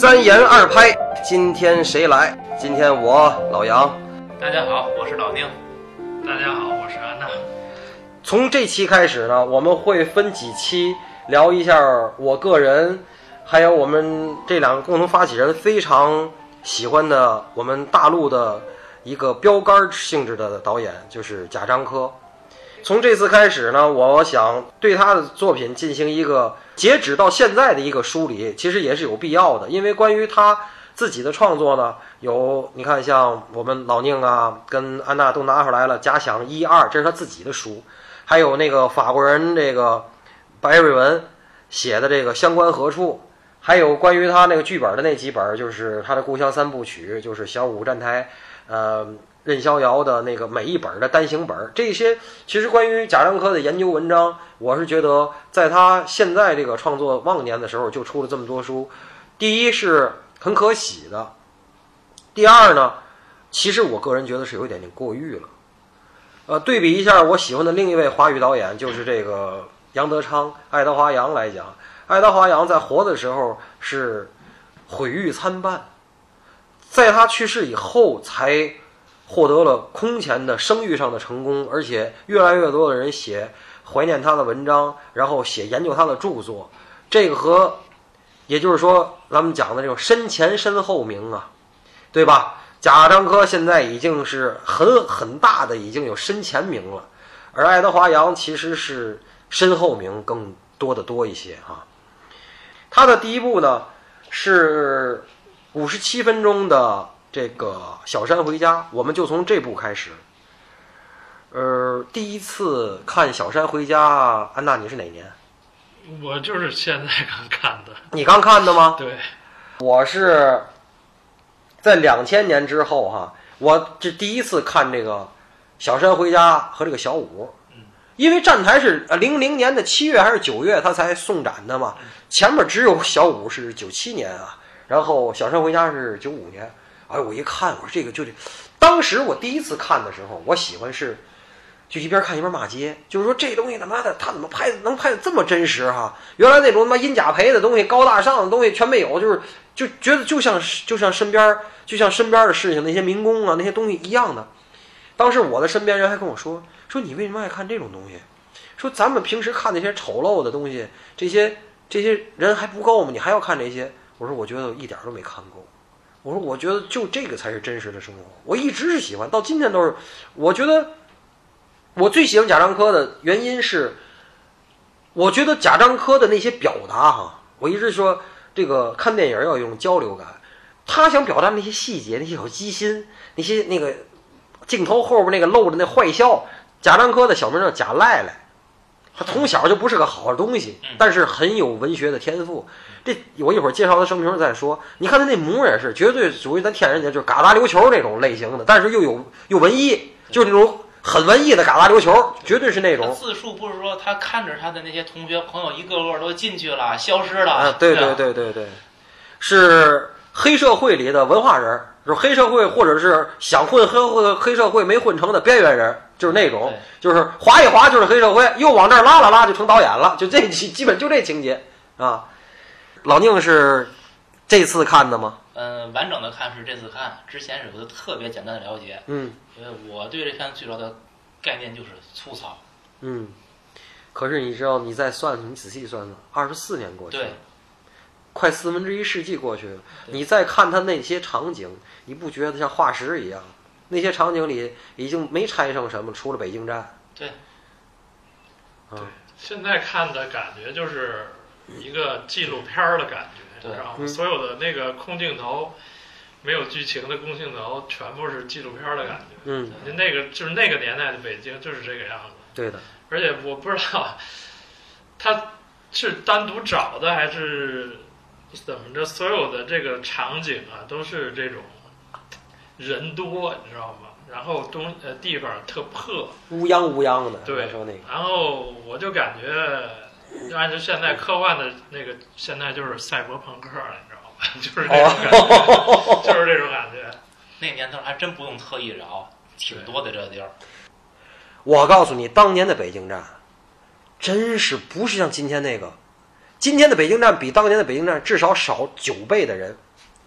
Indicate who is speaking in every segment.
Speaker 1: 三言二拍，今天谁来？今天我老杨。
Speaker 2: 大家好，我是老宁。
Speaker 3: 大家好，我是安娜。
Speaker 1: 从这期开始呢，我们会分几期聊一下我个人，还有我们这两个共同发起人非常喜欢的我们大陆的一个标杆性质的导演，就是贾樟柯。从这次开始呢，我想对他的作品进行一个截止到现在的一个梳理，其实也是有必要的，因为关于他自己的创作呢，有你看像我们老宁啊，跟安娜都拿出来了《假想一二》，这是他自己的书，还有那个法国人这个白瑞文写的这个《相关何处》，还有关于他那个剧本的那几本，就是他的《故乡三部曲》，就是《小五站台》，呃。任逍遥的那个每一本的单行本，这些其实关于贾樟柯的研究文章，我是觉得在他现在这个创作旺年的时候就出了这么多书，第一是很可喜的，第二呢，其实我个人觉得是有一点点过誉了。呃，对比一下我喜欢的另一位华语导演，就是这个杨德昌、爱德华杨来讲，爱德华杨在活的时候是毁誉参半，在他去世以后才。获得了空前的声誉上的成功，而且越来越多的人写怀念他的文章，然后写研究他的著作。这个和，也就是说，咱们讲的这种身前身后名啊，对吧？贾樟柯现在已经是很很大的，已经有身前名了，而爱德华杨其实是身后名更多的多一些啊。他的第一部呢是五十七分钟的。这个小山回家，我们就从这部开始。呃，第一次看小山回家，安娜，你是哪年？
Speaker 3: 我就是现在刚看的。
Speaker 1: 你刚看的吗？
Speaker 3: 对，
Speaker 1: 我是在两千年之后哈，我这第一次看这个小山回家和这个小五。因为站台是呃零零年的七月还是九月，他才送展的嘛。前面只有小五是九七年啊，然后小山回家是九五年。哎，我一看，我说这个就这，当时我第一次看的时候，我喜欢是，就一边看一边骂街，就是说这东西他妈的，他怎么拍能拍的这么真实哈？原来那种他妈阴假培的东西、高大上的东西全没有，就是就觉得就像就像身边就像身边的事情那些民工啊那些东西一样的。当时我的身边人还跟我说说你为什么爱看这种东西？说咱们平时看那些丑陋的东西，这些这些人还不够吗？你还要看这些？我说我觉得一点都没看够。我说，我觉得就这个才是真实的生活。我一直是喜欢，到今天都是。我觉得我最喜欢贾樟柯的原因是，我觉得贾樟柯的那些表达哈，我一直说这个看电影要有交流感。他想表达那些细节，那些小机心，那些那个镜头后边那个露着那坏笑。贾樟柯的小名叫贾赖赖，他从小就不是个好东西，但是很有文学的天赋。这我一会儿介绍他生平再说。你看他那模样也是绝对属于咱天人家，就是嘎达琉球那种类型的，但是又有又文艺，就是那种很文艺的嘎达琉球，绝对是那种。
Speaker 2: 自述不是说他看着他的那些同学朋友一个个都进去了，消失了。
Speaker 1: 啊，对对对对对，是黑社会里的文化人，就是黑社会或者是想混黑黑黑社会没混成的边缘人，就是那种，就是划一划就是黑社会，又往这儿拉了拉就成导演了，就这基基本就这情节啊。老宁是这次看的吗？
Speaker 2: 嗯，完整的看是这次看，之前是有个特别简单的了解。
Speaker 1: 嗯，
Speaker 2: 因为我对这片最主要的概念就是粗糙。
Speaker 1: 嗯，可是你知道，你再算，你仔细算算，二十四年过去了，快四分之一世纪过去了，你再看他那些场景，你不觉得像化石一样？那些场景里已经没拆成什么，除了北京站。
Speaker 2: 对。
Speaker 3: 对，现在看的感觉就是。一个纪录片儿的感觉，你知道吗？所有的那个空镜头，没有剧情的空镜头，全部是纪录片儿的感觉。
Speaker 1: 嗯，
Speaker 3: 那个就是那个年代的北京就是这个样子。
Speaker 1: 对的。
Speaker 3: 而且我不知道，他是单独找的还是怎么着？所有的这个场景啊，都是这种人多，你知道吗？然后东呃地方特破，
Speaker 1: 乌泱乌泱的。
Speaker 3: 对，
Speaker 1: 说那个。
Speaker 3: 然后我就感觉。按照现在科幻的那个，现在就是赛博朋克了，你知道吗？就是这种感觉，就是这种感觉。
Speaker 2: 那年头还真不用特意找，挺多的这地儿。
Speaker 1: 我告诉你，当年的北京站，真是不是像今天那个。今天的北京站比当年的北京站至少少九倍的人，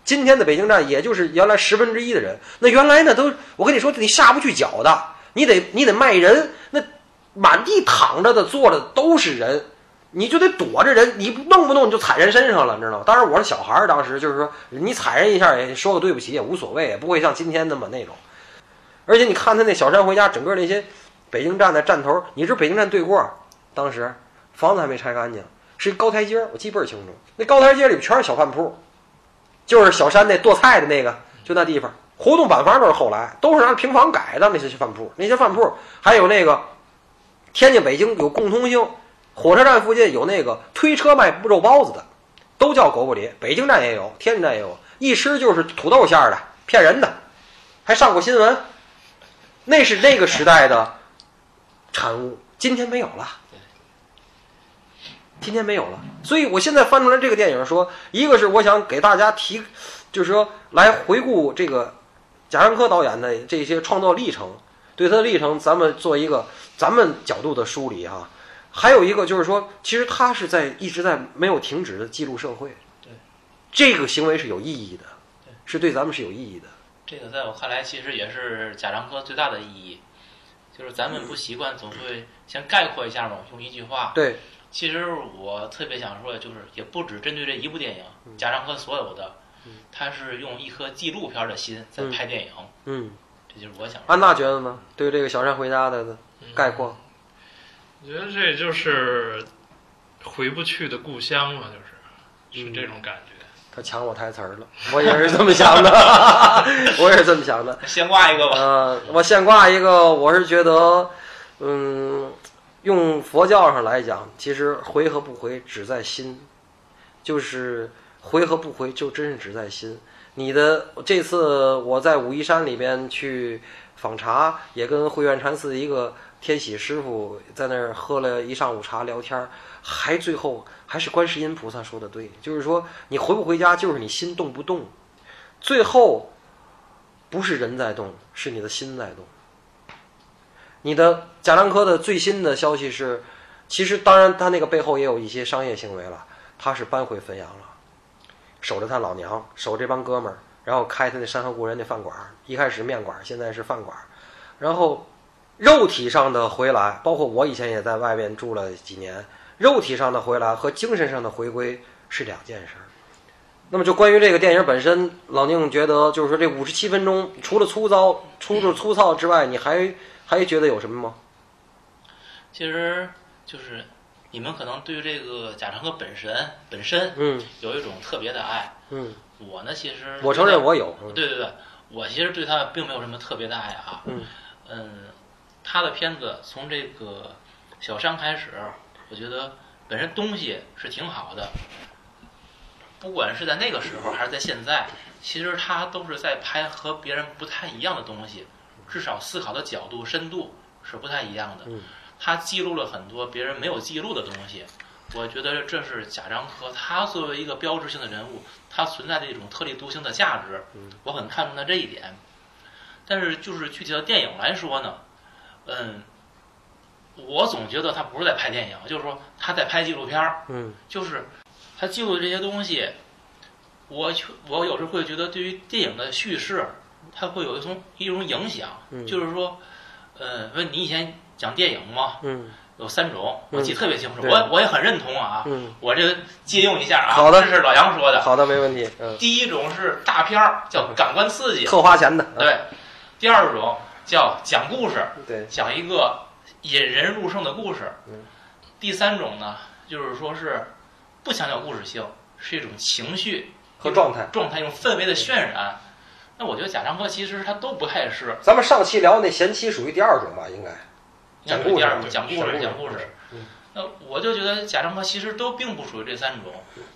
Speaker 1: 今天的北京站也就是原来十分之一的人。那原来那都，我跟你说，你下不去脚的，你得你得卖人，那满地躺着的、坐着都是人，你就得躲着人，你弄不弄你就踩人身上了，你知道吗？当然我是小孩儿，当时就是说你踩人一下也说个对不起也无所谓，也不会像今天那么那种。而且你看他那小山回家，整个那些北京站的站头，你知道北京站对过，当时房子还没拆干净，是一高台阶儿，我记倍儿清楚。那高台阶里边全是小饭铺，就是小山那剁菜的那个，就那地方。活动板房都是后来，都是按平房改的那些饭铺。那些饭铺还有那个天津、北京有共通性，火车站附近有那个推车卖肉包子的，都叫狗不理。北京站也有，天津站也有，一吃就是土豆馅儿的，骗人的，还上过新闻。那是那个时代的产物，今天没有了。今天没有了，所以我现在翻出来这个电影说，一个是我想给大家提，就是说来回顾这个贾樟柯导演的这些创作历程，对他的历程，咱们做一个咱们角度的梳理啊。还有一个就是说，其实他是在一直在没有停止的记录社会，
Speaker 2: 对，
Speaker 1: 这个行为是有意义的，
Speaker 2: 对，
Speaker 1: 是对咱们是有意义的。
Speaker 2: 这个在我看来，其实也是贾樟柯最大的意义，就是咱们不习惯总会先概括一下嘛，用一句话。
Speaker 1: 对，
Speaker 2: 其实我特别想说的就是，也不只针对这一部电影，贾樟柯所有的，他是用一颗纪录片的心在拍电影。
Speaker 1: 嗯，
Speaker 2: 这就是我想。
Speaker 1: 安娜觉得呢？对这个《小山回家》的概括，
Speaker 3: 我觉得这就是回不去的故乡嘛，就是是这种感觉。
Speaker 1: 他抢我台词儿了，我也是这么想的，我也是这么想的。
Speaker 2: 先挂一个吧。
Speaker 1: 呃，我先挂一个，我是觉得，嗯，用佛教上来讲，其实回和不回只在心，就是回和不回就真是只在心。你的这次我在武夷山里边去访茶，也跟慧远禅寺一个天喜师傅在那儿喝了一上午茶聊天。还最后还是观世音菩萨说的对，就是说你回不回家，就是你心动不动。最后不是人在动，是你的心在动。你的贾樟柯的最新的消息是，其实当然他那个背后也有一些商业行为了，他是搬回汾阳了，守着他老娘，守这帮哥们儿，然后开他那山河故人那饭馆，一开始面馆，现在是饭馆，然后肉体上的回来，包括我以前也在外边住了几年。肉体上的回来和精神上的回归是两件事儿。那么，就关于这个电影本身，老宁觉得就是说，这五十七分钟除了粗糙、除了粗糙之外，你还还觉得有什么吗？
Speaker 2: 其实就是你们可能对于这个贾樟柯本身本身，
Speaker 1: 嗯，
Speaker 2: 有一种特别的爱，
Speaker 1: 嗯。
Speaker 2: 我呢，其实
Speaker 1: 我承认我有。
Speaker 2: 对对对，我其实对他并没有什么特别的爱啊。
Speaker 1: 嗯。
Speaker 2: 嗯，他的片子从这个小山开始。我觉得本身东西是挺好的，不管是在那个时候还是在现在，其实他都是在拍和别人不太一样的东西，至少思考的角度、深度是不太一样的。他记录了很多别人没有记录的东西，我觉得这是贾樟柯他作为一个标志性的人物，他存在的一种特立独行的价值，我很看重他这一点。但是就是具体的电影来说呢，嗯。我总觉得他不是在拍电影，就是说他在拍纪录片儿。
Speaker 1: 嗯，
Speaker 2: 就是他记录的这些东西，我我有时候会觉得对于电影的叙事，它会有一种一种影响。
Speaker 1: 嗯，
Speaker 2: 就是说，呃，问你以前讲电影吗？
Speaker 1: 嗯，
Speaker 2: 有三种，我记特别清楚。我我也很认同啊。
Speaker 1: 嗯，
Speaker 2: 我这借用一下啊。
Speaker 1: 好的，
Speaker 2: 这是老杨说的。
Speaker 1: 好的，没问题。嗯，
Speaker 2: 第一种是大片儿，叫感官刺激，
Speaker 1: 特花钱的。
Speaker 2: 对。第二种叫讲故事，
Speaker 1: 对，
Speaker 2: 讲一个。引人入胜的故事，
Speaker 1: 嗯，
Speaker 2: 第三种呢，就是说是不强调故事性，是一种情绪
Speaker 1: 和状态，
Speaker 2: 状态一种氛围的渲染。那我觉得贾樟柯其实他都不太是。
Speaker 1: 咱们上期聊那贤妻属于第二种吧，应该讲故
Speaker 2: 事，讲
Speaker 1: 故
Speaker 2: 事，讲故事。那我就觉得贾樟柯其实都并不属于这三种，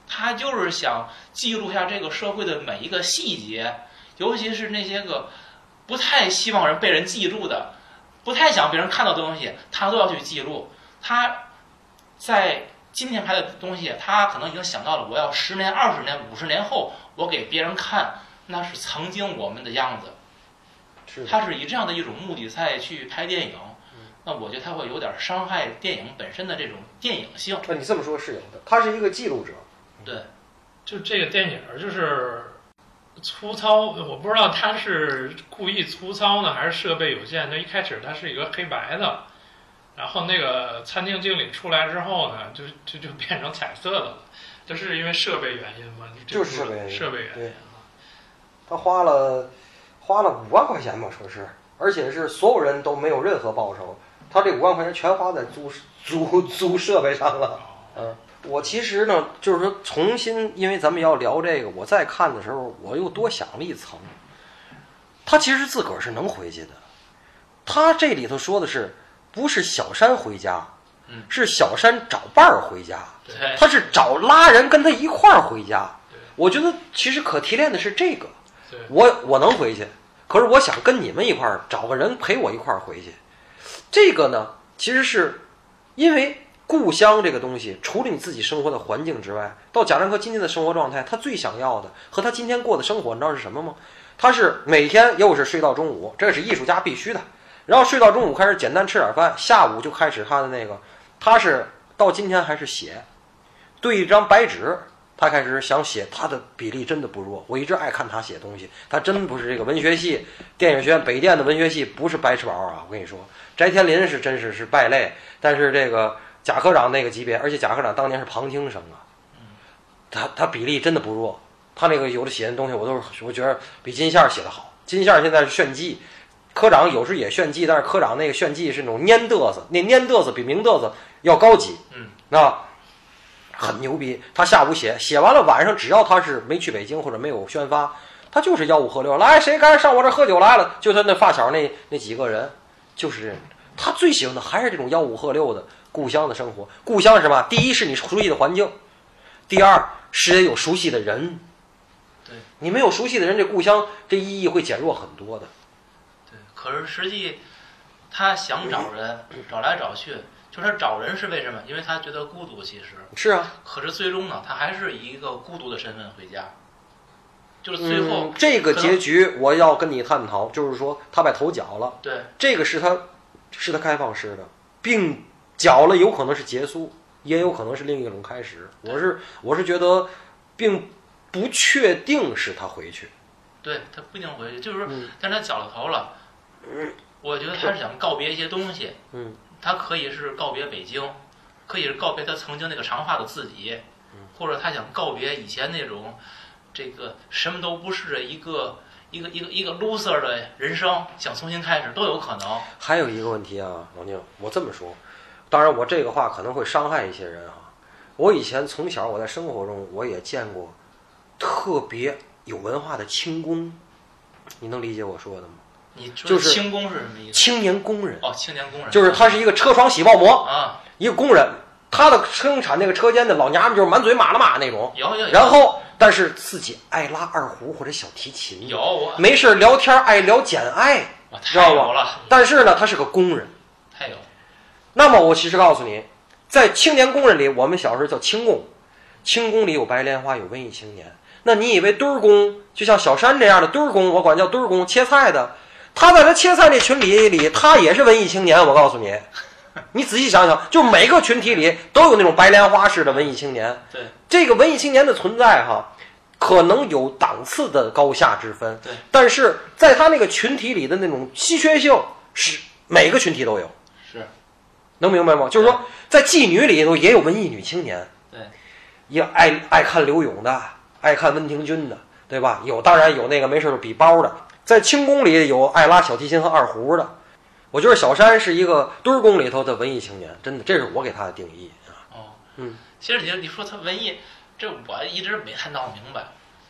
Speaker 2: 他就是想记录下这个社会的每一个细节，尤其是那些个不太希望人被人记住的。不太想别人看到的东西，他都要去记录。他在今天拍的东西，他可能已经想到了，我要十年、二十年、五十年后，我给别人看，那是曾经我们的样子。是他是以这样的一种目的在去拍电影。那我觉得他会有点伤害电影本身的这种电影性。
Speaker 1: 那你这么说，是有的。他是一个记录者。
Speaker 2: 对，
Speaker 3: 就这个电影，就是粗糙，我不知道他是故意粗糙呢，还是设备有限。就一开始它是一个黑白的，然后那个餐厅经理出来之后呢，就就就变成彩色的了。这是因为设备原因吗？这
Speaker 1: 就是设备原因
Speaker 3: 设备原因
Speaker 1: 对。他花了花了五万块钱吧，说是，而且是所有人都没有任何报酬，他这五万块钱全花在租 租租设备上了。嗯，我其实呢，就是说重新，因为咱们要聊这个，我再看的时候，我又多想了一层。他其实自个儿是能回去的，他这里头说的是不是小山回家，
Speaker 2: 嗯
Speaker 1: 是小山找伴儿回家，他是找拉人跟他一块儿回家。我觉得其实可提炼的是这个，
Speaker 3: 对
Speaker 1: 我我能回去，可是我想跟你们一块儿找个人陪我一块儿回去。这个呢，其实是因为故乡这个东西，除了你自己生活的环境之外，到贾樟柯今天的生活状态，他最想要的和他今天过的生活，你知道是什么吗？他是每天又是睡到中午，这是艺术家必须的。然后睡到中午开始简单吃点饭，下午就开始他的那个，他是到今天还是写，对一张白纸，他开始想写，他的比例真的不弱。我一直爱看他写东西，他真不是这个文学系、电影学院、北电的文学系不是白吃饱啊！我跟你说，翟天临是真是是败类，但是这个贾科长那个级别，而且贾科长当年是旁听生啊，他他比例真的不弱。他那个有的写的东西，我都是我觉得比金线儿写的好。金线儿现在是炫技，科长有时也炫技，但是科长那个炫技是那种蔫嘚瑟，那蔫嘚瑟比明嘚瑟要高级。
Speaker 2: 嗯，
Speaker 1: 那很牛逼。他下午写，写完了晚上，只要他是没去北京或者没有宣发，他就是吆五喝六，来谁该上我这喝酒来了？就他那发小那那几个人，就是这样。他最喜欢的还是这种吆五喝六的故乡的生活。故乡是什么？第一是你熟悉的环境，第二是得有熟悉的人。
Speaker 2: 对，
Speaker 1: 你没有熟悉的人，这故乡这意义会减弱很多的。
Speaker 2: 对，可是实际他想找人，找来找去，就是他找人是为什么？因为他觉得孤独，其实。
Speaker 1: 是啊，
Speaker 2: 可是最终呢，他还是以一个孤独的身份回家，就是最后
Speaker 1: 嗯、这个结局我要跟你探讨，就是说他把头绞了，
Speaker 2: 对
Speaker 1: 这个是他是他开放式的，并绞了有可能是结束，也有可能是另一种开始。我是我是觉得，并不确定是他回去。
Speaker 2: 对，他不一定回去，就是说
Speaker 1: 嗯，
Speaker 2: 但是他绞了头了，我觉得他是想告别一些东西，
Speaker 1: 嗯，
Speaker 2: 他可以是告别北京，可以是告别他曾经那个长发的自己，或者他想告别以前那种这个什么都不是的一个一个一个一个 loser 的人生，想重新开始都有可能。
Speaker 1: 还有一个问题啊，老宁，我这么说，当然我这个话可能会伤害一些人啊。我以前从小我在生活中我也见过特别有文化的轻功，你能理解我说的吗？
Speaker 2: 你
Speaker 1: 就是
Speaker 2: 轻工是什么意思？
Speaker 1: 青年工人，
Speaker 2: 哦，青年工人，
Speaker 1: 就是他是一个车床洗泡膜，
Speaker 2: 啊，
Speaker 1: 一个工人，他的生产那个车间的老娘们就是满嘴马了马那种，
Speaker 2: 有有有。
Speaker 1: 然后但是自己爱拉二胡或者小提琴，
Speaker 2: 有我
Speaker 1: 没事儿聊天爱聊简爱，
Speaker 2: 我
Speaker 1: 知道吧但是呢，他是个工人。
Speaker 2: 太有，
Speaker 1: 那么我其实告诉你，在青年工人里，我们小时候叫青工，青工里有白莲花，有文艺青年。那你以为墩儿工就像小山这样的墩儿工，我管叫墩儿工，切菜的，他在他切菜那群里里，他也是文艺青年。我告诉你，你仔细想想，就每个群体里都有那种白莲花式的文艺青年。
Speaker 2: 对，
Speaker 1: 这个文艺青年的存在哈，可能有档次的高下之分。
Speaker 2: 对，
Speaker 1: 但是在他那个群体里的那种稀缺性是每个群体都有。
Speaker 2: 是，
Speaker 1: 能明白吗？就是说，在妓女里头也有文艺女青年，
Speaker 2: 对，
Speaker 1: 也爱爱看刘勇的，爱看温庭筠的，对吧？有当然有那个没事就比包的，在清宫里有爱拉小提琴和二胡的。我觉得小山是一个堆儿宫里头的文艺青年，真的，这是我给他的定义啊。
Speaker 2: 哦，
Speaker 1: 嗯，
Speaker 2: 其实你你说他文艺，这我一直没太闹明白，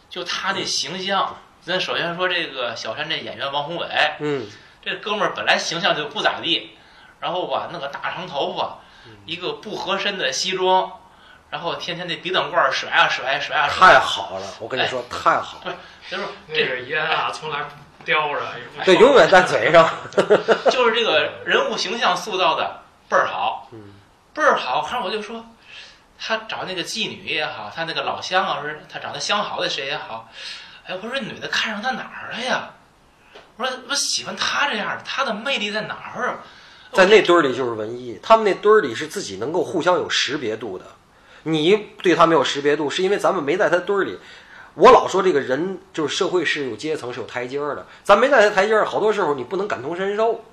Speaker 2: 就他那形象，咱首先说这个小山这演员王宏伟，
Speaker 1: 嗯，
Speaker 2: 这哥们儿本来形象就不咋地，然后吧，弄个大长头发，
Speaker 1: 嗯。
Speaker 2: 一个不合身的西装，然后天天那鼻灯罐儿甩啊甩啊甩啊甩，
Speaker 1: 太好了，我跟你说，太好了，
Speaker 2: 就是
Speaker 3: 那
Speaker 2: 这
Speaker 3: 个烟啊，从来不叼着，
Speaker 1: 对，永远在嘴上。
Speaker 2: 就是这个人物形象塑造的倍儿好，
Speaker 1: 嗯
Speaker 2: 倍儿好。看我就说，他找那个妓女也好，他那个老乡啊，是他找他相好的谁也好，哎，我说这女的看上他哪儿了呀？我说我喜欢他这样的，他的魅力在哪儿啊？
Speaker 1: 在那堆儿里就是文艺，他们那堆儿里是自己能够互相有识别度的。你对他没有识别度，是因为咱们没在他堆儿里。我老说这个人就是社会是有阶层是有台阶儿的，咱没在那台阶儿，好多时候你不能感同身受。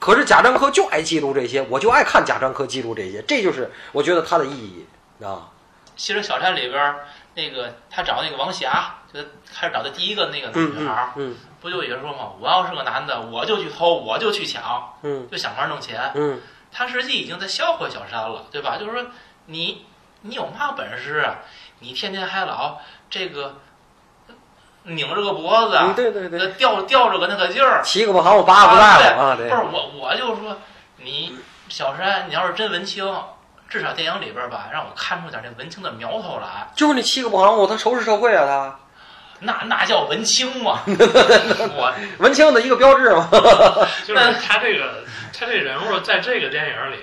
Speaker 1: 可是贾樟柯就爱记录这些，我就爱看贾樟柯记录这些，这就是我觉得他的意义啊。
Speaker 2: 其实小山里边儿那个他找那个王霞，就开始找的第一个那个
Speaker 1: 嗯
Speaker 2: 女孩儿
Speaker 1: 嗯，嗯
Speaker 2: 不就也是说嘛，我要是个男的，我就去偷，我就去抢，
Speaker 1: 嗯
Speaker 2: 就想法弄钱。
Speaker 1: 嗯
Speaker 2: 他实际已经在笑话小山了，对吧？就是说你你有嘛本事啊？你天天还老这个拧着个脖子，
Speaker 1: 嗯，对对对，
Speaker 2: 呃吊吊着个那个劲儿。
Speaker 1: 七个不行，八个不在乎啊，对
Speaker 2: 不是我，我就说你小山，你要是真文青，至少电影里边吧，让我看出点这文青的苗头来。
Speaker 1: 就是那七个不行，我他仇视社会啊，他
Speaker 2: 那那叫文青嘛？我
Speaker 1: 文青的一个标志嘛。
Speaker 3: 就是他这个他这人物在这个电影里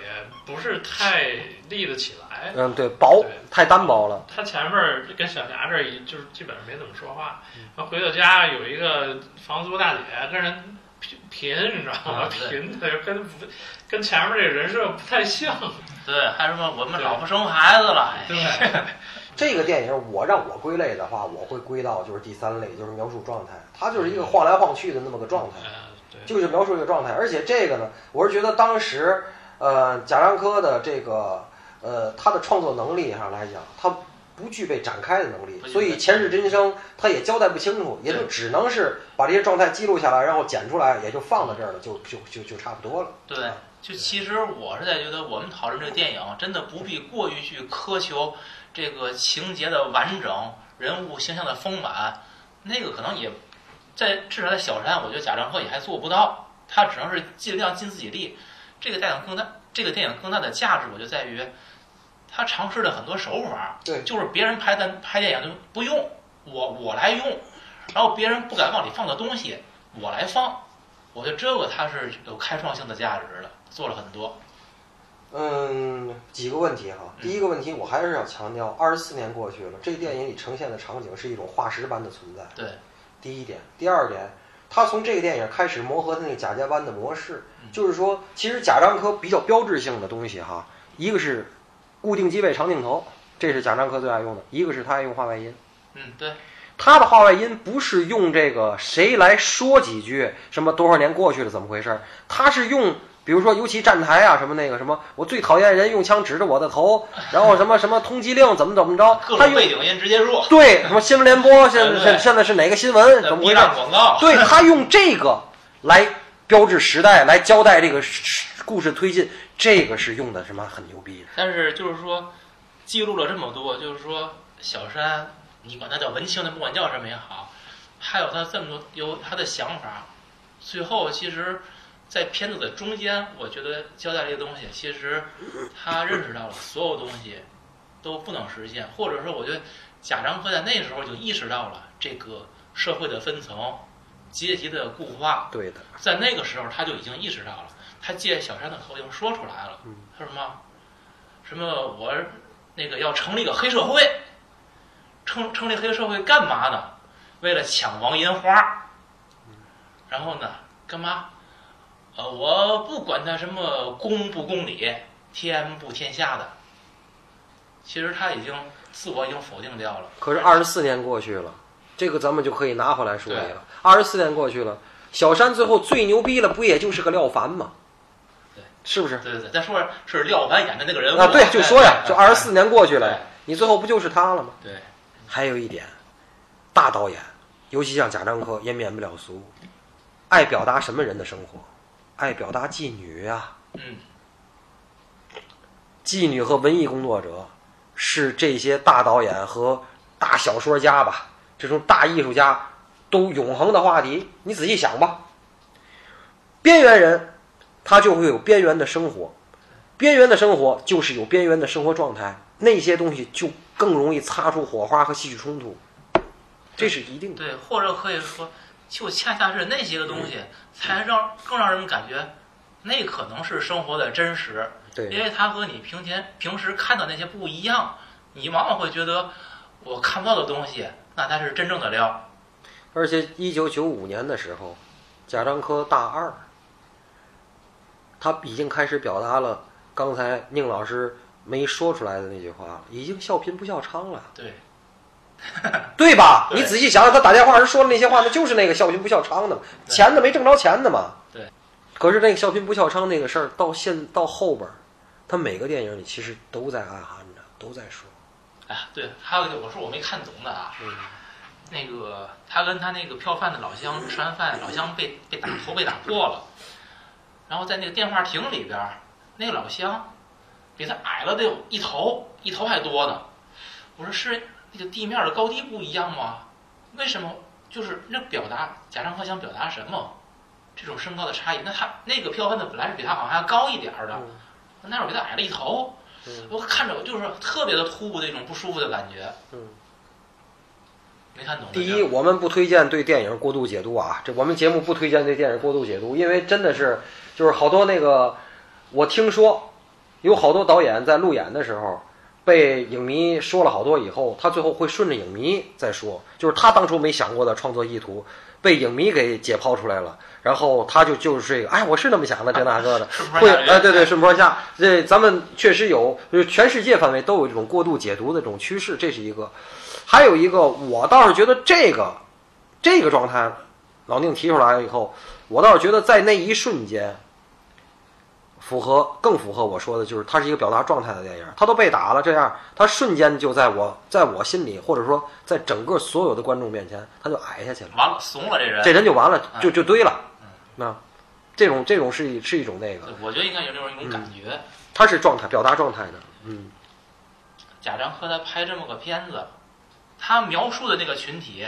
Speaker 3: 不是太立得起来。
Speaker 1: 嗯，对，薄太单薄了。
Speaker 3: 他前面儿跟小霞这儿一就是基本上没怎么说话，然后回到家有一个房租大姐跟人贫贫，你知道吗贫？的跟不跟前面这个人设不太像。
Speaker 2: 对，还什么我们老婆生孩子了，哎
Speaker 3: 对，
Speaker 1: 这个电影我让我归类的话，我会归到就是第三类，就是描述状态。它就是一个晃来晃去的那么个状态，就是描述一个状态。而且这个呢，我是觉得当时，呃，贾樟柯的这个呃他的创作能力上来讲，他不具备展开的能力所以前世今生他也交代不清楚，也就只能是把这些状态记录下来，然后剪出来，也就放到这儿了，就就就就差不多了。
Speaker 2: 对，就其实我是在觉得，我们讨论这个电影，真的不必过于去苛求这个情节的完整、人物形象的丰满，那个可能也在至少在小山，我觉得贾樟柯也还做不到，他只能是尽量尽自己力。这个电影更大，这个电影更大的价值，我就在于他尝试了很多手法，
Speaker 1: 对
Speaker 2: 就是别人拍的拍电影就不用，我我来用，然后别人不敢往里放的东西，我来放。我觉得这个它是有开创性的价值的，做了很多。
Speaker 1: 嗯，几个问题哈。
Speaker 2: 嗯
Speaker 1: 第一个问题，我还是要强调，二十四年过去了，这电影里呈现的场景是一种化石般的存在。
Speaker 2: 对，
Speaker 1: 第一点，第二点，他从这个电影开始磨合他那个贾家班的模式，
Speaker 2: 嗯
Speaker 1: 就是说，其实贾樟柯比较标志性的东西哈，一个是固定机位长镜头，这是贾樟柯最爱用的；一个是他爱用话外音。
Speaker 2: 嗯，对，
Speaker 1: 他的话外音不是用这个谁来说几句，什么多少年过去了怎么回事儿，他是用。比如说，尤其站台啊，什么那个什么，我最讨厌人用枪指着我的头，然后什么什么通缉令怎么怎么着，他用
Speaker 2: 背景音直接弱，
Speaker 1: 对什么新闻联播，现
Speaker 2: 对
Speaker 1: 现现在是哪个新闻，怎么回事？
Speaker 2: 让广告，
Speaker 1: 对他用这个来标志时代，来交代这个故事推进，这个是用的什么很牛逼的。
Speaker 2: 但是就是说，记录了这么多，就是说小山，你管他叫文青的，不管叫什么也好，还有他这么多有他的想法，最后其实，在片子的中间，我觉得交代这个东西，其实他认识到了所有东西都不能实现，或者说，我觉得贾樟柯在那时候就意识到了这个社会的分层、阶级的固化，
Speaker 1: 对的，
Speaker 2: 在那个时候他就已经意识到了，他借小山的口已经说出来了。
Speaker 1: 嗯
Speaker 2: 他说什么？什么我那个要成立一个黑社会，成成立黑社会干嘛呢？为了抢王银花。然后呢，干嘛？呃，我不管他什么公不公理，天不天下的。其实他已经自我已经否定掉了。
Speaker 1: 可是二十四年过去了，这个咱们就可以拿回来说理了。二十四年过去了，小山最后最牛逼了，不也就是个廖凡吗？
Speaker 2: 对，
Speaker 1: 是不是？
Speaker 2: 对对对，咱说是廖凡演的那个人物
Speaker 1: 啊，对，就说呀，
Speaker 2: 哎
Speaker 1: 就二十四年过去
Speaker 2: 对
Speaker 1: 了，你最后不就是他了吗？
Speaker 2: 对，
Speaker 1: 还有一点，大导演，尤其像贾樟柯，也免不了俗，爱表达什么人的生活？爱表达妓女呀、
Speaker 2: 嗯，
Speaker 1: 妓女和文艺工作者是这些大导演和大小说家吧，这种大艺术家都永恒的话题。你仔细想吧，边缘人他就会有边缘的生活，边缘的生活就是有边缘的生活状态，那些东西就更容易擦出火花和戏剧冲突，这是一定的。
Speaker 2: 对，或者可以说，就恰恰是那些个东西，才让更让人们感觉，那可能是生活的真实，
Speaker 1: 对因，
Speaker 2: 为它和你平天平时看到那些不一样，你往往会觉得我看不到的东西，那才是真正的料。
Speaker 1: 而且一九九五年的时候，贾樟柯大二，他已经开始表达了刚才宁老师没说出来的那句话了，已经笑贫不笑娼了。
Speaker 2: 对，
Speaker 1: 对吧？你仔细想想，他打电话时说的那些话，那就是那个笑贫不笑娼的嘛，钱的没挣着钱的嘛。
Speaker 2: 对。
Speaker 1: 可是那个笑贫不笑娼那个事儿，到现到后边儿，他每个电影里其实都在暗含着，都在说。
Speaker 2: 哎呀，对，还有一个我说我没看懂的啊，
Speaker 1: 嗯
Speaker 2: 那个他跟他那个票贩的老乡吃完饭，老乡被被打头被打破了，然后在那个电话亭里边儿，那个老乡比他矮了得有一头，一头还多呢。我说是那个地面的高低不一样吗？为什么？就是那表达贾樟柯想表达什么？这种身高的差异，那他那个票贩子本来是比他好像还要高一点儿的，那会儿比他矮了一头，
Speaker 1: 嗯
Speaker 2: 我看着我就是特别的突兀的一种不舒服的感觉。
Speaker 1: 嗯。
Speaker 2: 没看懂。
Speaker 1: 第一，我们不推荐对电影过度解读啊，这我们节目不推荐对电影过度解读，因为真的是就是好多那个，我听说有好多导演在路演的时候。被影迷说了好多以后，他最后会顺着影迷再说，就是他当初没想过的创作意图，被影迷给解剖出来了，然后他就就是这个，哎，我是那么想的，这那个的，会，哎，对对，顺坡下，这咱们确实有，就是全世界范围都有这种过度解读的这种趋势，这是一个。还有一个，我倒是觉得这个这个状态，老宁提出来以后，我倒是觉得在那一瞬间，符合更符合我说的，就是它是一个表达状态的电影。他都被打了，这样他瞬间就在我在我心里，或者说在整个所有的观众面前，他就矮下去了。
Speaker 2: 完了，怂了这人，
Speaker 1: 这人就完了，就就堆了。
Speaker 2: 嗯
Speaker 1: 那这种这种是一是一种那个，
Speaker 2: 我觉得应该有这种一种感觉。
Speaker 1: 他是状态表达状态的，嗯。
Speaker 2: 贾樟柯他拍这么个片子，他描述的那个群体，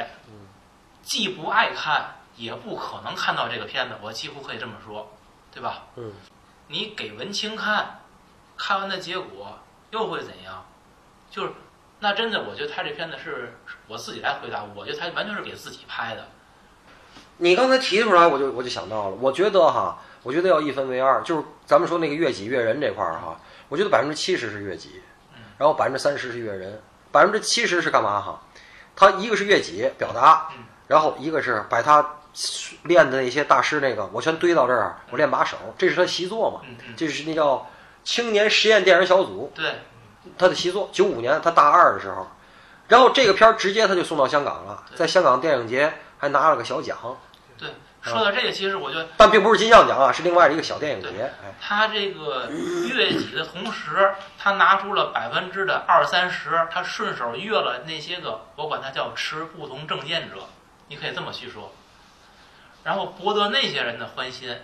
Speaker 2: 既不爱看，也不可能看到这个片子，我几乎可以这么说，对吧？
Speaker 1: 嗯。
Speaker 2: 你给文青看，看完的结果又会怎样？就是，那真的，我觉得他这片子是我自己来回答，我觉得他完全是给自己拍的。
Speaker 1: 你刚才提出来，我就我就想到了，我觉得哈，我觉得要一分为二，就是咱们说那个悦己悦人这块儿哈，我觉得百分之七十是悦己，然后百分之三十是悦人，百分之七十是干嘛哈？他一个是悦己表达，然后一个是把他练的那些大师那个，我全堆到这儿，我练把手，这是他习作嘛，
Speaker 2: 嗯嗯，
Speaker 1: 这是那叫青年实验电影小组，
Speaker 2: 对，
Speaker 1: 他的习作，九五年他大二的时候，然后这个片儿直接他就送到香港了，在香港电影节还拿了个小奖。
Speaker 2: 对。说到这个，其实我觉得
Speaker 1: 但并不是金像奖啊，是另外的一个小电影节。哎，
Speaker 2: 他这个越级的同时，他拿出了百分之的二三十，他顺手越了那些个，我管他叫持不同政见者，你可以这么去说，然后博得那些人的欢心。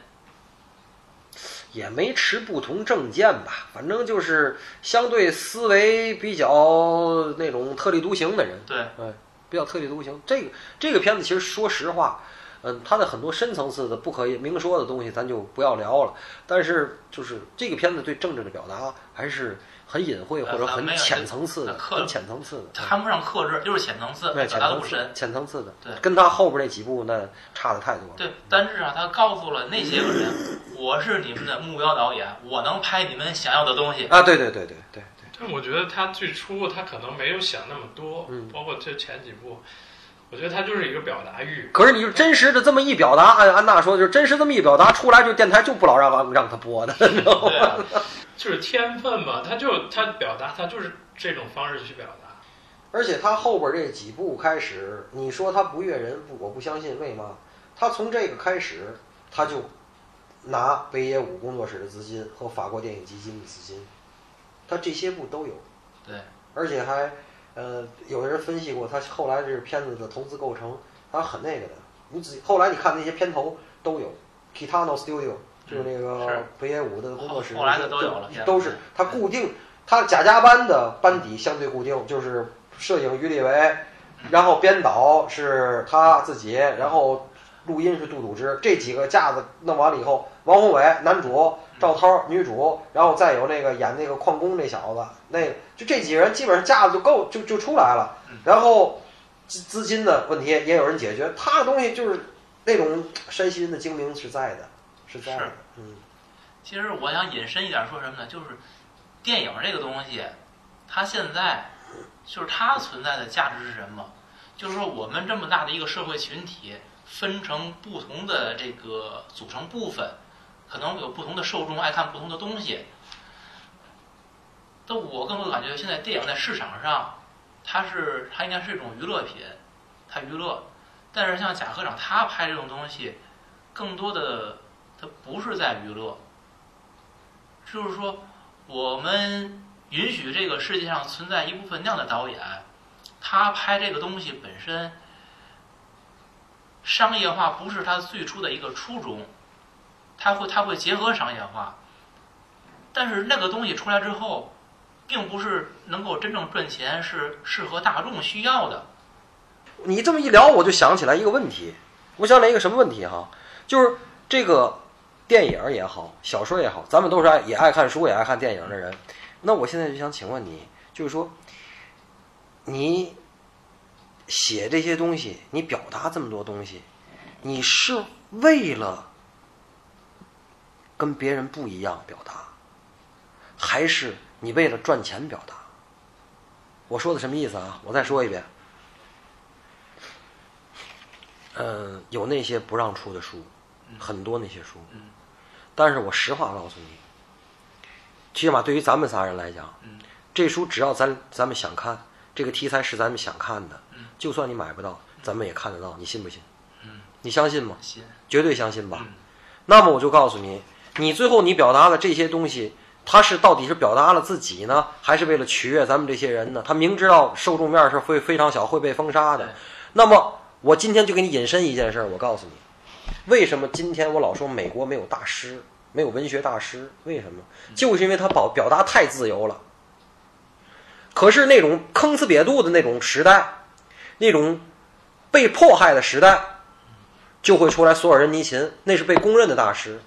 Speaker 1: 也没持不同政见吧，反正就是相对思维比较那种特立独行的人，
Speaker 2: 对，嗯
Speaker 1: 比较特立独行。这个这个片子其实说实话，嗯，它的很多深层次的不可以明说的东西，咱就不要聊了。但是就是这个片子对政治的表达还是很隐晦或者很浅层次的，很浅层次的。
Speaker 2: 谈不上克制，就是浅层次，
Speaker 1: 对，
Speaker 2: 表
Speaker 1: 浅层次
Speaker 2: 达的不深。，
Speaker 1: 浅层次的，
Speaker 2: 对
Speaker 1: 跟他后边那几部那差的太多了。
Speaker 2: 对，但至少他告诉了那些个人，我是你们的目标导演，我能拍你们想要的东西。
Speaker 1: 啊，对对对对对对，
Speaker 3: 但我觉得他最初他可能没有想那么多，
Speaker 1: 嗯
Speaker 3: 包括这前几部，我觉得他就是一个表达欲。
Speaker 1: 可是你就真实的这么一表达，按安娜说的，就是真实这么一表达出来，就电台就不老让让他播的，你知道吗？
Speaker 3: 就是天分嘛，他就他表达，他就是这种方式去表达。
Speaker 1: 而且他后边这几部开始，你说他不悦人，不，我不相信，为嘛？他从这个开始，他就拿北野武工作室的资金和法国电影基金的资金，他这些部都有。
Speaker 2: 对，
Speaker 1: 而且还，呃，有的人分析过他后来这片子的投资构成，他很那个的。你仔后来你看那些片头都有，Kitano Studio 就是那个
Speaker 2: 是
Speaker 1: 北野武的工作室，
Speaker 2: 后后来的都有了
Speaker 1: 都是他固定，他贾家班的班底相对固定，就是摄影于立伟，然后编导是他自己，然后录音是杜笃之，这几个架子弄完了以后，王宏伟男主，赵涛女主，然后再有那个演那个矿工那小子，那个就这几个人基本上架子就够就就出来了，然后资资金的问题也有人解决，他的东西就是那种山西人的精明是在的，是在的，嗯
Speaker 2: 其实我想引申一点说什么呢？就是电影这个东西，它现在就是它存在的价值是什么？就是说我们这么大的一个社会群体，分成不同的这个组成部分，可能有不同的受众爱看不同的东西。但我更多的感觉，现在电影在市场上它是它应该是一种娱乐品，它娱乐。但是像贾科长他拍这种东西，更多的他不是在娱乐，就是说我们允许这个世界上存在一部分那样的导演，他拍这个东西本身商业化不是他最初的一个初衷，他会他会结合商业化，但是那个东西出来之后，并不是能够真正赚钱，是适合大众需要的。
Speaker 1: 你这么一聊，我就想起来一个问题，我想起来一个什么问题哈，就是这个电影也好，小说也好，咱们都是爱也爱看书也爱看电影的人，那我现在就想请问你，就是说，你写这些东西，你表达这么多东西，你是为了跟别人不一样表达，还是你为了赚钱表达？我说的什么意思啊？我再说一遍。嗯，有那些不让出的书，很多那些书。
Speaker 2: 嗯
Speaker 1: 但是我实话告诉你，起码对于咱们仨人来讲，
Speaker 2: 嗯
Speaker 1: 这书只要咱咱们想看，这个题材是咱们想看的，
Speaker 2: 嗯
Speaker 1: 就算你买不到，咱们也看得到，你信不信？
Speaker 2: 嗯，
Speaker 1: 你相信吗？
Speaker 2: 信，
Speaker 1: 绝对相信吧。
Speaker 2: 嗯
Speaker 1: 那么我就告诉你，你最后你表达的这些东西，他是到底是表达了自己呢，还是为了取悦咱们这些人呢？他明知道受众面是会非常小，会被封杀的。那么我今天就给你引申一件事儿，我告诉你，为什么今天我老说美国没有大师，没有文学大师？为什么？就是因为他表表达太自由了。可是那种坑死瘪肚的那种时代，那种被迫害的时代，就会出来索尔仁尼琴，那是被公认的大师。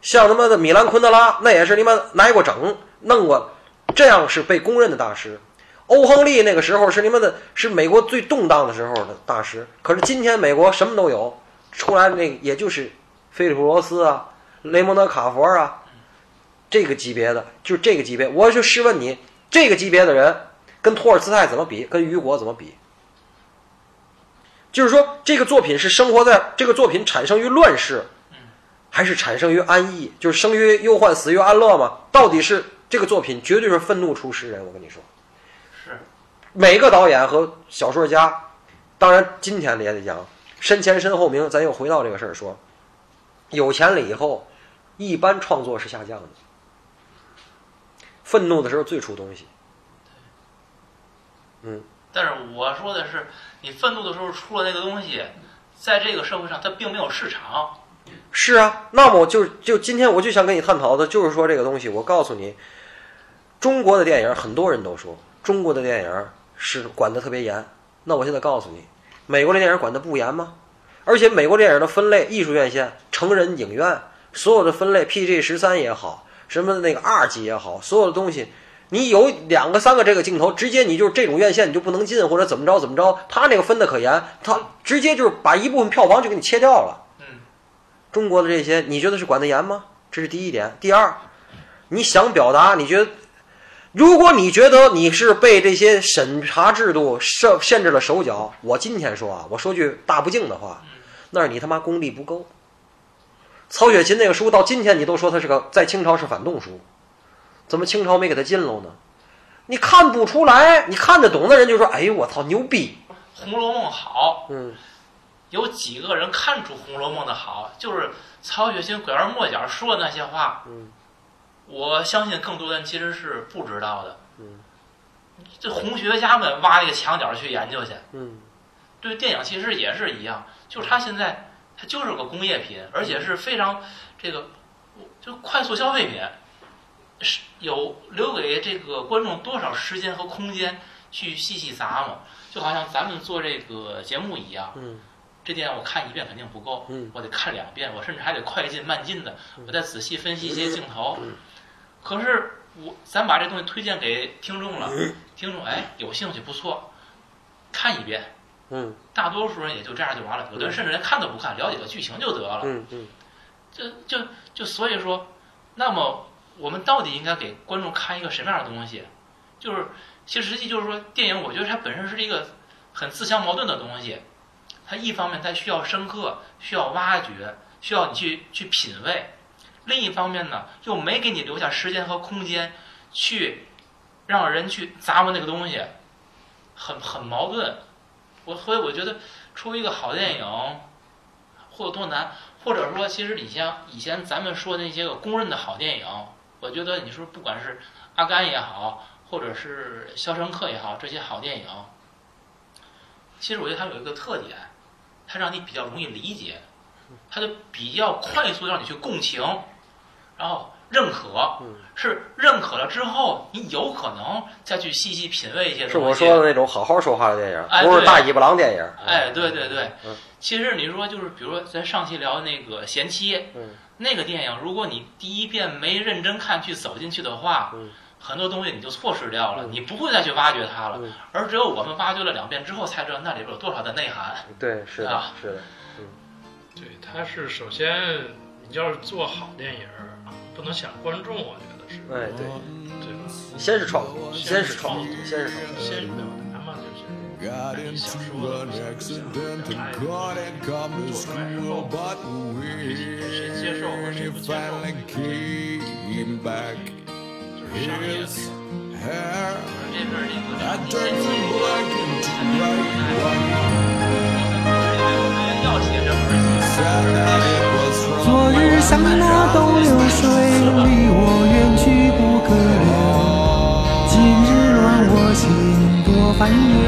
Speaker 1: 像他妈的米兰昆德拉，那也是你妈挨过整，弄过，这样是被公认的大师。欧亨利那个时候是你们的，是美国最动荡的时候的大师。可是今天美国什么都有，出来的那也就是菲利普罗斯啊、雷蒙德卡佛啊，这个级别的，就是这个级别。我就试问你，这个级别的人跟托尔斯泰怎么比？跟雨果怎么比？就是说，这个作品是生活在这个作品产生于乱世，还是产生于安逸？就是生于忧患，死于安乐吗？到底是这个作品绝对是愤怒出诗人。我跟你说，
Speaker 2: 是，
Speaker 1: 每个导演和小说家，当然今天的也得讲，身前身后名。咱又回到这个事儿说，有钱了以后，一般创作是下降的。愤怒的时候最出东西。嗯，
Speaker 2: 但是我说的是，你愤怒的时候出了那个东西，在这个社会上它并没有市场。
Speaker 1: 是啊，那么我就就今天我就想跟你探讨的就是说这个东西。我告诉你，中国的电影很多人都说中国的电影是管得特别严。那我现在告诉你，美国的电影管得不严吗？而且美国电影的分类，艺术院线、成人影院，所有的分类，PG 十三也好，什么那个 R 级也好，所有的东西，你有两个、三个这个镜头，直接你就是这种院线你就不能进，或者怎么着怎么着，他那个分的可严，他直接就是把一部分票房就给你切掉了。
Speaker 2: 嗯，
Speaker 1: 中国的这些，你觉得是管得严吗？这是第一点。第二，你想表达，你觉得，如果你觉得你是被这些审查制度设限制了手脚，我今天说啊，我说句大不敬的话，那是你他妈功力不够。曹雪芹那个书到今天你都说他是个在清朝是反动书，怎么清朝没给他禁喽呢？你看不出来，你看得懂的人就说：“哎呦我操，牛逼《
Speaker 2: 红楼梦》好，！”
Speaker 1: 嗯，
Speaker 2: 有几个人看出《红楼梦》的好，就是曹雪芹拐弯抹角说的那些话。
Speaker 1: 嗯，
Speaker 2: 我相信更多人其实是不知道的。
Speaker 1: 嗯，
Speaker 2: 这红学家们挖一个墙角去研究去。
Speaker 1: 嗯，
Speaker 2: 对电影其实也是一样，就是它现在它就是个工业品，而且是非常这个就快速消费品，是有留给这个观众多少时间和空间去细细琢磨，就好像咱们做这个节目一样。
Speaker 1: 嗯，
Speaker 2: 这电影我看一遍肯定不够，
Speaker 1: 嗯
Speaker 2: 我得看两遍，我甚至还得快进慢进的，
Speaker 1: 嗯
Speaker 2: 我再仔细分析一些镜头。
Speaker 1: 嗯
Speaker 2: 可是我咱把这东西推荐给听众了，
Speaker 1: 嗯
Speaker 2: 听众哎有兴趣不错，看一遍。
Speaker 1: 嗯，
Speaker 2: 大多数人也就这样就完了，有的人甚至连看都不看，了解个剧情就得了。
Speaker 1: 嗯，嗯，
Speaker 2: 这就就所以说，那么我们到底应该给观众看一个什么样的东西？就是其实实际就是说，电影我觉得它本身是一个很自相矛盾的东西。它一方面它需要深刻，需要挖掘，需要你去去品味；另一方面呢，又没给你留下时间和空间去让人去咂摸那个东西。很很矛盾。我所以我觉得出一个好电影，或有多难？或者说，其实你像以前咱们说的那些个公认的好电影，我觉得你说不管是阿甘也好，或者是肖申克也好，这些好电影，其实我觉得它有一个特点，它让你比较容易理解，它就比较快速让你去共情，然后认可，
Speaker 1: 嗯
Speaker 2: 是认可了之后，你有可能再去细细品味一些东西。
Speaker 1: 是我说的那种好好说话的电影，不是大尾巴狼电影。
Speaker 2: 哎，对对对
Speaker 1: 嗯，
Speaker 2: 其实你说就是，比如说咱上期聊那个《贤妻》，
Speaker 1: 嗯
Speaker 2: 那个电影，如果你第一遍没认真看去走进去的话，
Speaker 1: 嗯
Speaker 2: 很多东西你就错失掉了，
Speaker 1: 嗯。
Speaker 2: 你不会再去挖掘它了。
Speaker 1: 嗯。
Speaker 2: 而只有我们挖掘了两遍之后，才知道那里边有多少的内涵。
Speaker 1: 对，是的
Speaker 2: 啊，
Speaker 1: 是的，
Speaker 3: 对，他是首先你要是做好电影儿，不能想观众，我觉得是，
Speaker 1: 哎，对，
Speaker 3: 对吧？
Speaker 1: 先是创作，先是创作，先是创作。
Speaker 3: 先表达嘛，就是
Speaker 4: Got
Speaker 3: 你想
Speaker 4: into
Speaker 3: 说的想
Speaker 4: and
Speaker 3: 哎
Speaker 4: couldn't come to
Speaker 3: 做出来之
Speaker 4: school,
Speaker 3: 后
Speaker 4: ，but
Speaker 3: 谁接受和
Speaker 4: when
Speaker 3: 谁
Speaker 4: he
Speaker 3: 不接受
Speaker 4: ，finally came back,
Speaker 5: 昨日像那东流水，离我远去不可留。今日乱我心多烦忧。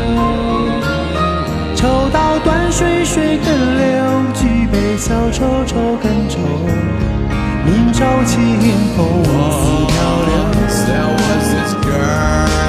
Speaker 5: 抽刀断水水更流，举杯消愁愁更愁。明朝清风似飘流。
Speaker 4: There was this girl